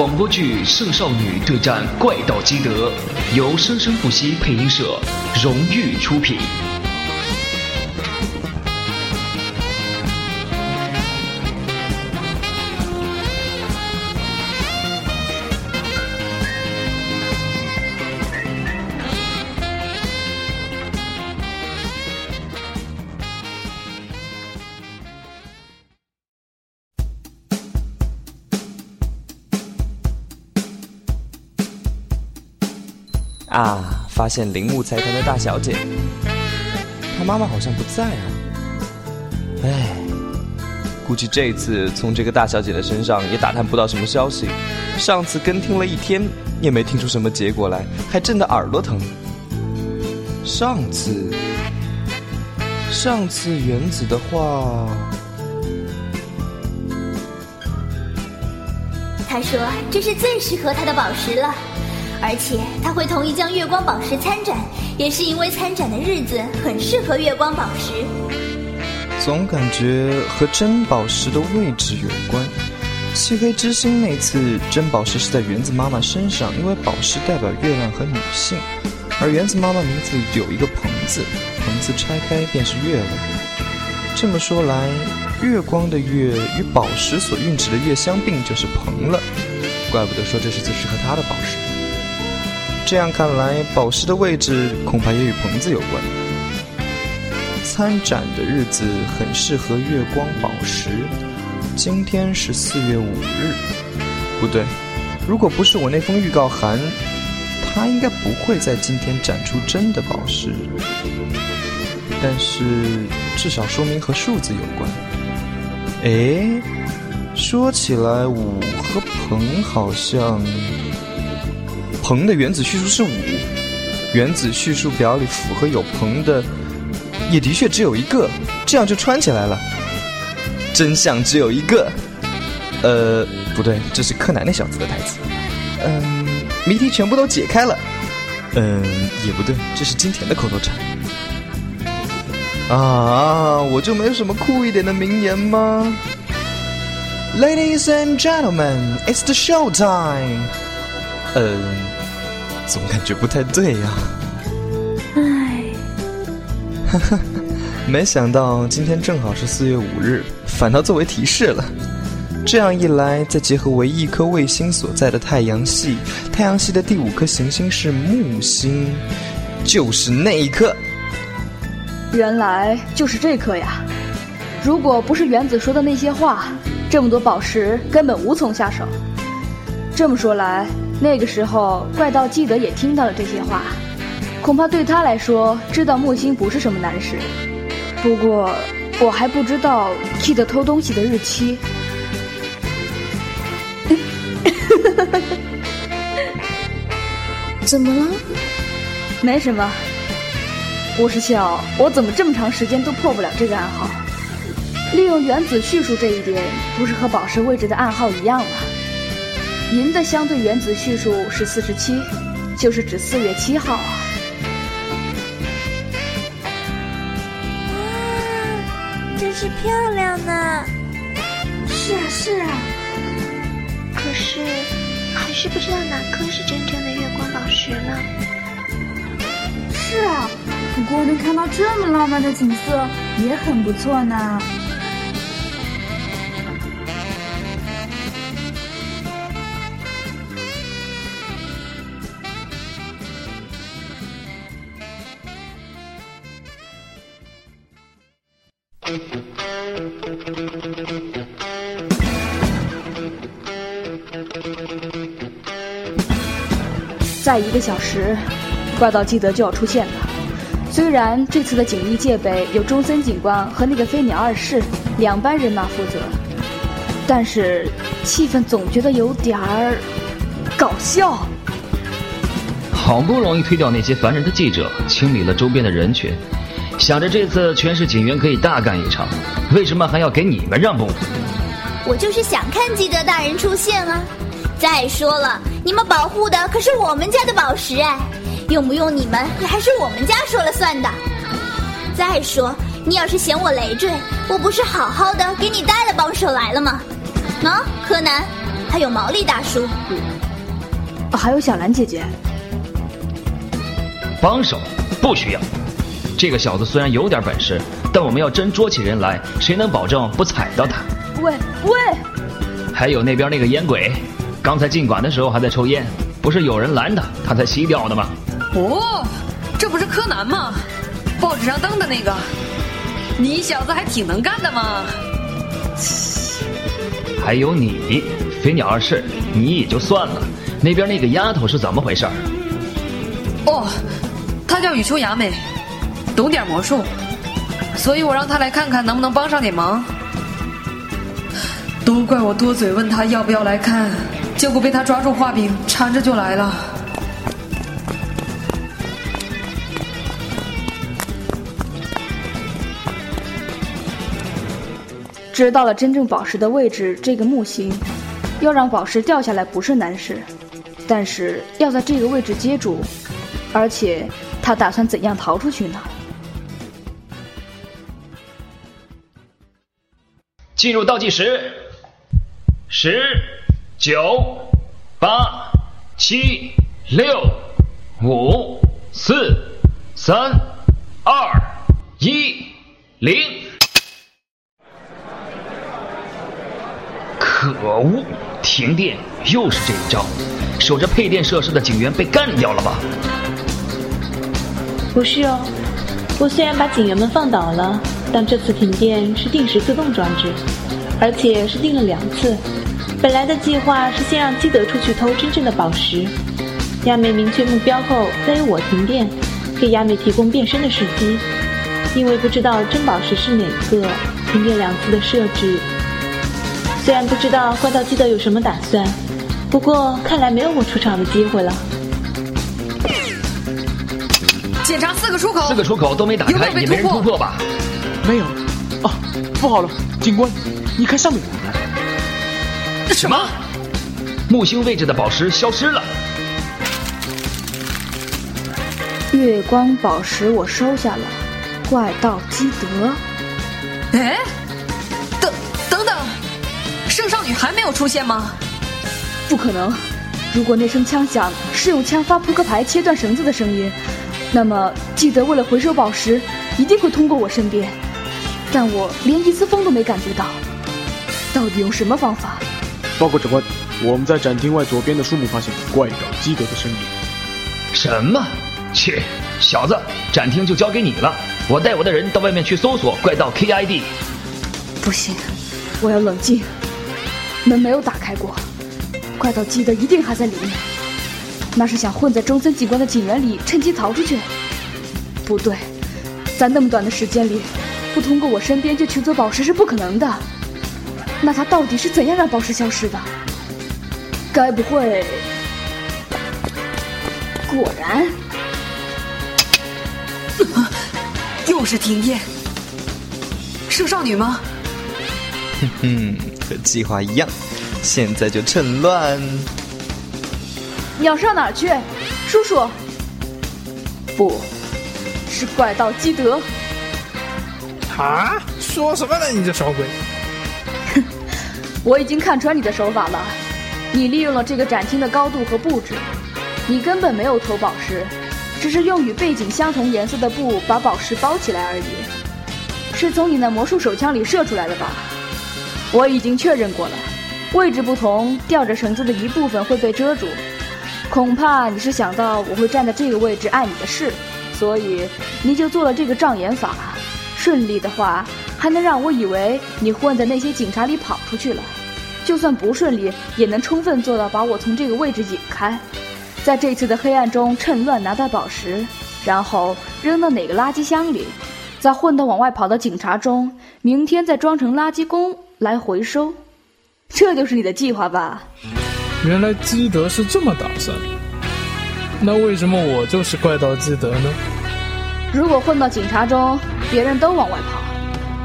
广播剧《圣少女对战怪盗基德》，由生生不息配音社荣誉出品。啊！发现铃木财团的大小姐，她妈妈好像不在啊。唉，估计这次从这个大小姐的身上也打探不到什么消息。上次跟听了一天，也没听出什么结果来，还震得耳朵疼。上次，上次原子的话，他说这是最适合他的宝石了。而且他会同意将月光宝石参展，也是因为参展的日子很适合月光宝石。总感觉和真宝石的位置有关。漆黑之星那次，真宝石是在园子妈妈身上，因为宝石代表月亮和女性，而园子妈妈名字有一个“棚”字，棚字拆开便是月亮。这么说来，月光的月与宝石所蕴指的月相并，就是棚了。怪不得说这是最适合她的宝石。这样看来，宝石的位置恐怕也与棚子有关。参展的日子很适合月光宝石。今天是四月五日，不对，如果不是我那封预告函，他应该不会在今天展出真的宝石。但是至少说明和数字有关。哎，说起来，五和鹏好像。硼的原子序数是五，原子序数表里符合有硼的，也的确只有一个，这样就串起来了。真相只有一个，呃，不对，这是柯南那小子的台词。嗯，谜题全部都解开了。嗯，也不对，这是金田的口头禅。啊，我就没有什么酷一点的名言吗？Ladies and gentlemen, it's the show time. 嗯。总感觉不太对呀。唉，哈哈，没想到今天正好是四月五日，反倒作为提示了。这样一来，再结合唯一一颗卫星所在的太阳系，太阳系的第五颗行星是木星，就是那一颗。原来就是这颗呀！如果不是原子说的那些话，这么多宝石根本无从下手。这么说来。那个时候，怪盗基德也听到了这些话，恐怕对他来说，知道木星不是什么难事。不过，我还不知道 Kid 偷东西的日期。怎么了？没什么。我是笑，我怎么这么长时间都破不了这个暗号？利用原子序数这一点，不是和宝石位置的暗号一样吗？银的相对原子序数是四十七，就是指四月七号啊！哇，真是漂亮呢！是啊，是啊。可是，还是不知道哪颗是真正的月光宝石呢。是啊，不过能看到这么浪漫的景色也很不错呢。再一个小时，怪盗基德就要出现了。虽然这次的警力戒备由中森警官和那个飞鸟二世两班人马负责，但是气氛总觉得有点儿搞笑。好不容易推掉那些烦人的记者，清理了周边的人群。想着这次全市警员可以大干一场，为什么还要给你们让步？我就是想看基德大人出现啊！再说了，你们保护的可是我们家的宝石哎，用不用你们也还是我们家说了算的。再说，你要是嫌我累赘，我不是好好的给你带了帮手来了吗？喏，柯南，还有毛利大叔。啊还有小兰姐姐。帮手不需要。这个小子虽然有点本事，但我们要真捉起人来，谁能保证不踩到他？喂喂，还有那边那个烟鬼，刚才进馆的时候还在抽烟，不是有人拦他，他才吸掉的吗？哦，这不是柯南吗？报纸上登的那个。你小子还挺能干的嘛！还有你，飞鸟二世，你也就算了，那边那个丫头是怎么回事？哦，她叫羽秋雅美，懂点魔术，所以我让她来看看能不能帮上点忙。都怪我多嘴问她要不要来看，结果被他抓住画柄，缠着就来了。知道了真正宝石的位置，这个木星，要让宝石掉下来不是难事，但是要在这个位置接住，而且他打算怎样逃出去呢？进入倒计时，十、九、八、七、六、五、四、三、二、一、零。可恶！停电又是这一招，守着配电设施的警员被干掉了吧？不是哦，我虽然把警员们放倒了，但这次停电是定时自动装置，而且是定了两次。本来的计划是先让基德出去偷真正的宝石，亚美明确目标后，再由我停电，给亚美提供变身的时机。因为不知道真宝石是哪个，停电两次的设置。虽然不知道怪盗基德有什么打算，不过看来没有我出场的机会了。检查四个出口，四个出口都没打开，也没人突破吧？没有。啊，不好了，警官，你看上面。什么？木星位置的宝石消失了。月光宝石我收下了，怪盗基德。哎，等等等，圣少女还没有出现吗？不可能！如果那声枪响是用枪发扑克牌切断绳子的声音，那么基德为了回收宝石，一定会通过我身边。但我连一丝风都没感觉到，到底用什么方法？报告长官，我们在展厅外左边的树木发现怪盗基德的身影。什么？切，小子，展厅就交给你了。我带我的人到外面去搜索怪盗 KID。不行，我要冷静。门没有打开过，怪盗基德一定还在里面。那是想混在中森警官的警员里，趁机逃出去。不对，在那么短的时间里，不通过我身边就取走宝石是不可能的。那他到底是怎样让宝石消失的？该不会……果然，又是停电。圣少女吗？哼哼，和计划一样，现在就趁乱。你要上哪儿去，叔叔？不，是怪盗基德。啊？说什么呢？你这小鬼！我已经看穿你的手法了。你利用了这个展厅的高度和布置，你根本没有偷宝石，只是用与背景相同颜色的布把宝石包起来而已。是从你那魔术手枪里射出来的吧？我已经确认过了，位置不同，吊着绳子的一部分会被遮住。恐怕你是想到我会站在这个位置碍你的事，所以你就做了这个障眼法。顺利的话，还能让我以为你混在那些警察里跑出去了；就算不顺利，也能充分做到把我从这个位置引开，在这次的黑暗中趁乱拿到宝石，然后扔到哪个垃圾箱里，再混到往外跑的警察中，明天再装成垃圾工来回收。这就是你的计划吧？原来基德是这么打算，那为什么我就是怪盗基德呢？如果混到警察中，别人都往外跑，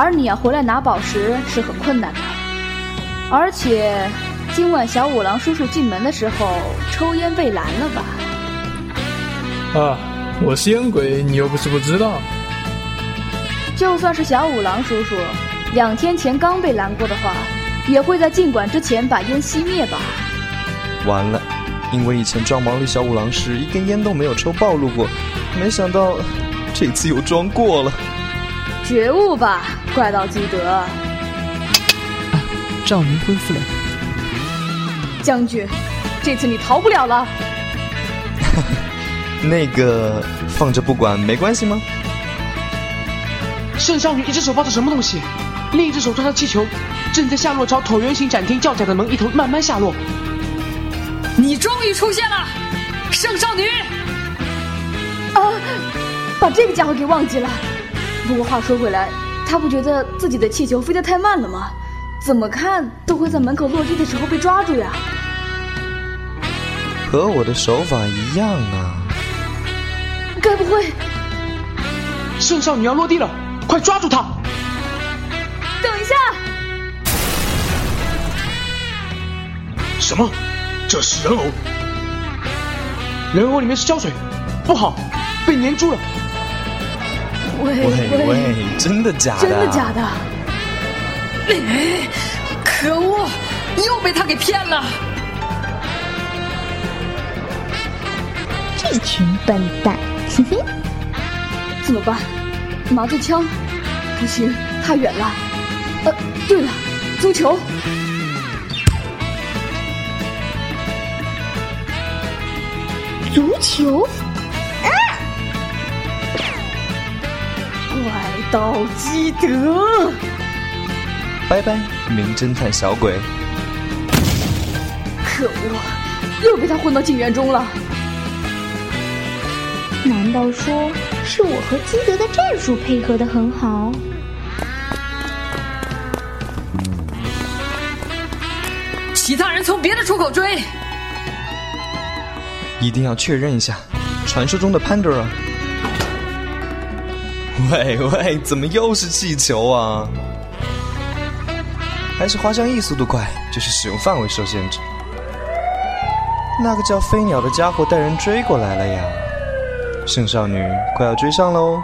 而你要回来拿宝石是很困难的。而且，今晚小五郎叔叔进门的时候抽烟被拦了吧？啊，我是烟鬼，你又不是不知道。就算是小五郎叔叔，两天前刚被拦过的话，也会在进馆之前把烟熄灭吧？完了，因为以前装毛利小五郎时一根烟都没有抽暴露过，没想到这次又装过了。觉悟吧，怪盗基德！赵明恢复了。将军，这次你逃不了了。那个放着不管没关系吗？圣少女一只手抱着什么东西，另一只手抓着气球，正在下落朝椭圆形展厅较窄的门一头慢慢下落。你终于出现了，圣少女！啊，把这个家伙给忘记了。不过话说回来，他不觉得自己的气球飞得太慢了吗？怎么看都会在门口落地的时候被抓住呀。和我的手法一样啊！该不会，圣少女要落地了，快抓住她！等一下！什么？这是人偶？人偶里面是胶水，不好，被粘住了！喂喂喂，真的假的？真的假的？可恶，又被他给骗了！这群笨蛋，嘿嘿！怎么办？麻醉枪？不行，太远了。呃，对了，足球。足球？怪盗基德！拜拜，名侦探小鬼！可恶，又被他混到警员中了。难道说是我和基德的战术配合的很好？其他人从别的出口追。一定要确认一下，传说中的潘多拉。喂喂，怎么又是气球啊？还是滑翔翼速度快，就是使用范围受限制。那个叫飞鸟的家伙带人追过来了呀！圣少女快要追上喽！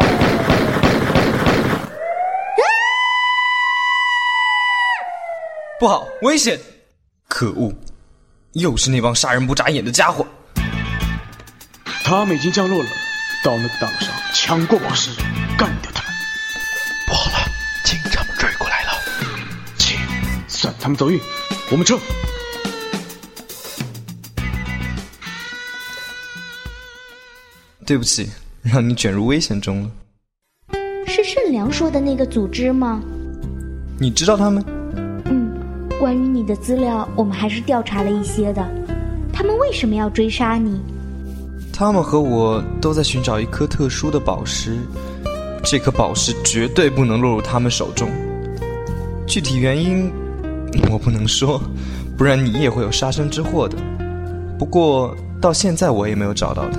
不好，危险！可恶！又是那帮杀人不眨眼的家伙！他们已经降落了，到那个岛上抢过宝石，干掉他们！不好了，警察们追过来了！切，算他们走运，我们撤。对不起，让你卷入危险中了。是盛良说的那个组织吗？你知道他们？嗯，关于你的资料，我们还是调查了一些的。他们为什么要追杀你？他们和我都在寻找一颗特殊的宝石，这颗宝石绝对不能落入他们手中。具体原因我不能说，不然你也会有杀身之祸的。不过到现在我也没有找到它。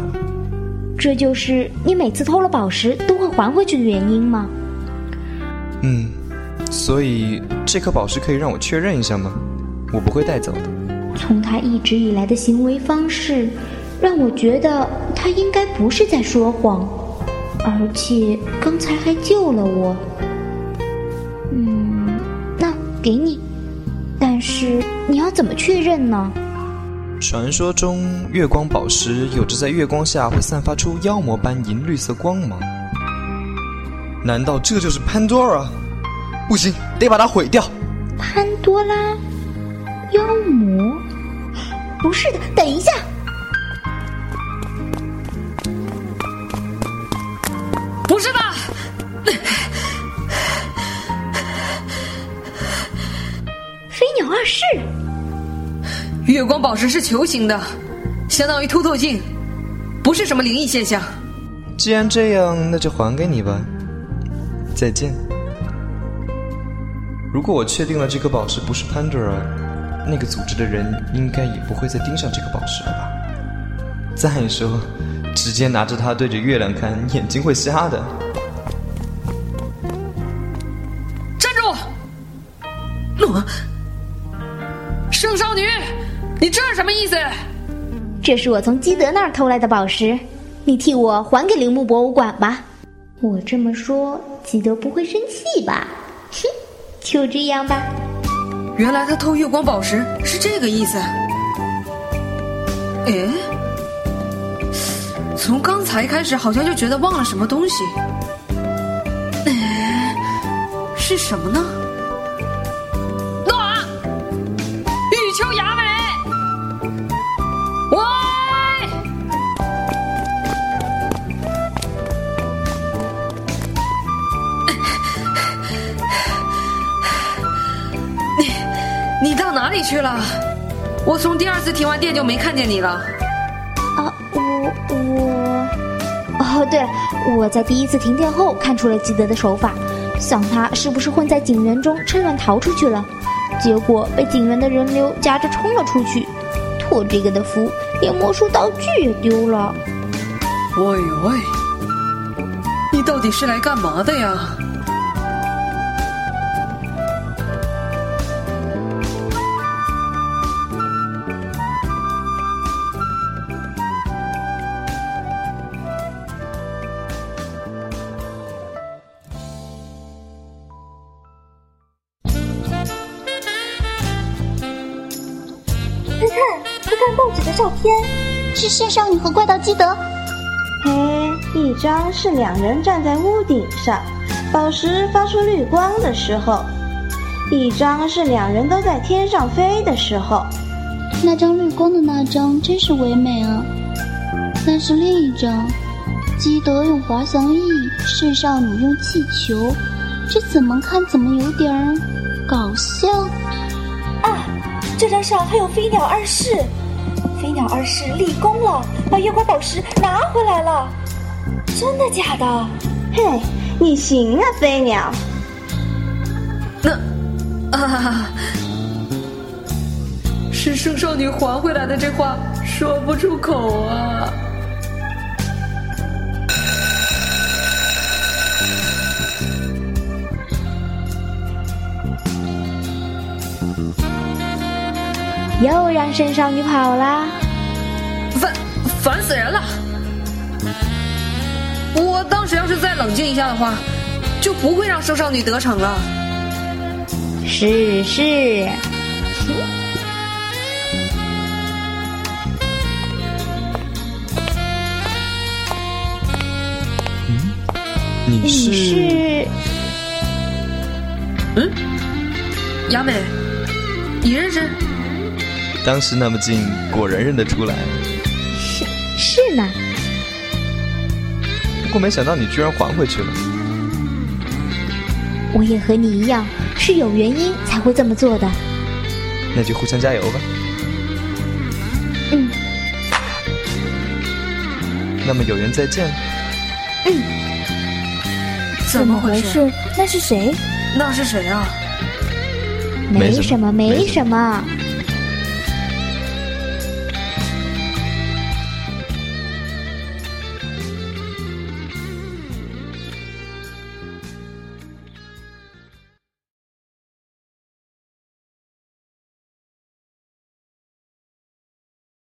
这就是你每次偷了宝石都会还回去的原因吗？嗯，所以这颗宝石可以让我确认一下吗？我不会带走的。从他一直以来的行为方式，让我觉得他应该不是在说谎，而且刚才还救了我。嗯，那给你，但是你要怎么确认呢？传说中，月光宝石有着在月光下会散发出妖魔般银绿色光芒。难道这就是潘多拉？不行，得把它毁掉。潘多拉，妖魔？不是的，等一下。不是吧，飞鸟二世。月光宝石是球形的，相当于凸透镜，不是什么灵异现象。既然这样，那就还给你吧。再见。如果我确定了这颗宝石不是潘多拉，那个组织的人应该也不会再盯上这颗宝石了吧？再说，直接拿着它对着月亮看，眼睛会瞎的。站住！诺，圣少女，你这是什么意思？这是我从基德那儿偷来的宝石，你替我还给铃木博物馆吧。我这么说，基德不会生气吧？哼，就这样吧。原来他偷月光宝石是这个意思。哎，从刚才开始好像就觉得忘了什么东西。哎，是什么呢？诺啊！玉秋雅美，喂！你你到哪里去了？我从第二次停完电就没看见你了。哦，对了，我在第一次停电后看出了基德的手法，想他是不是混在警员中趁乱逃出去了，结果被警员的人流夹着冲了出去，托这个的福，连魔术道具也丢了。喂喂，你到底是来干嘛的呀？的照片，是圣少女和怪盗基德。嘿，一张是两人站在屋顶上，宝石发出绿光的时候；一张是两人都在天上飞的时候。那张绿光的那张真是唯美啊！但是另一张，基德用滑翔翼，圣少女用气球，这怎么看怎么有点儿搞笑。啊，这张上还有飞鸟二世，飞鸟二世立功了，把月光宝石拿回来了，真的假的？嘿，你行啊，飞鸟！那啊，是圣少女还回来的，这话说不出口啊。又让圣少女跑啦！烦烦死人了！我当时要是再冷静一下的话，就不会让圣少女得逞了。是是。你是？你是？嗯，雅美，你认识？当时那么近，果然认得出来。是是呢。不过没想到你居然还回去了。我也和你一样，是有原因才会这么做的。那就互相加油吧。嗯。那么有缘再见。嗯。怎么回事？那是谁？那是谁啊？没什么，没什么。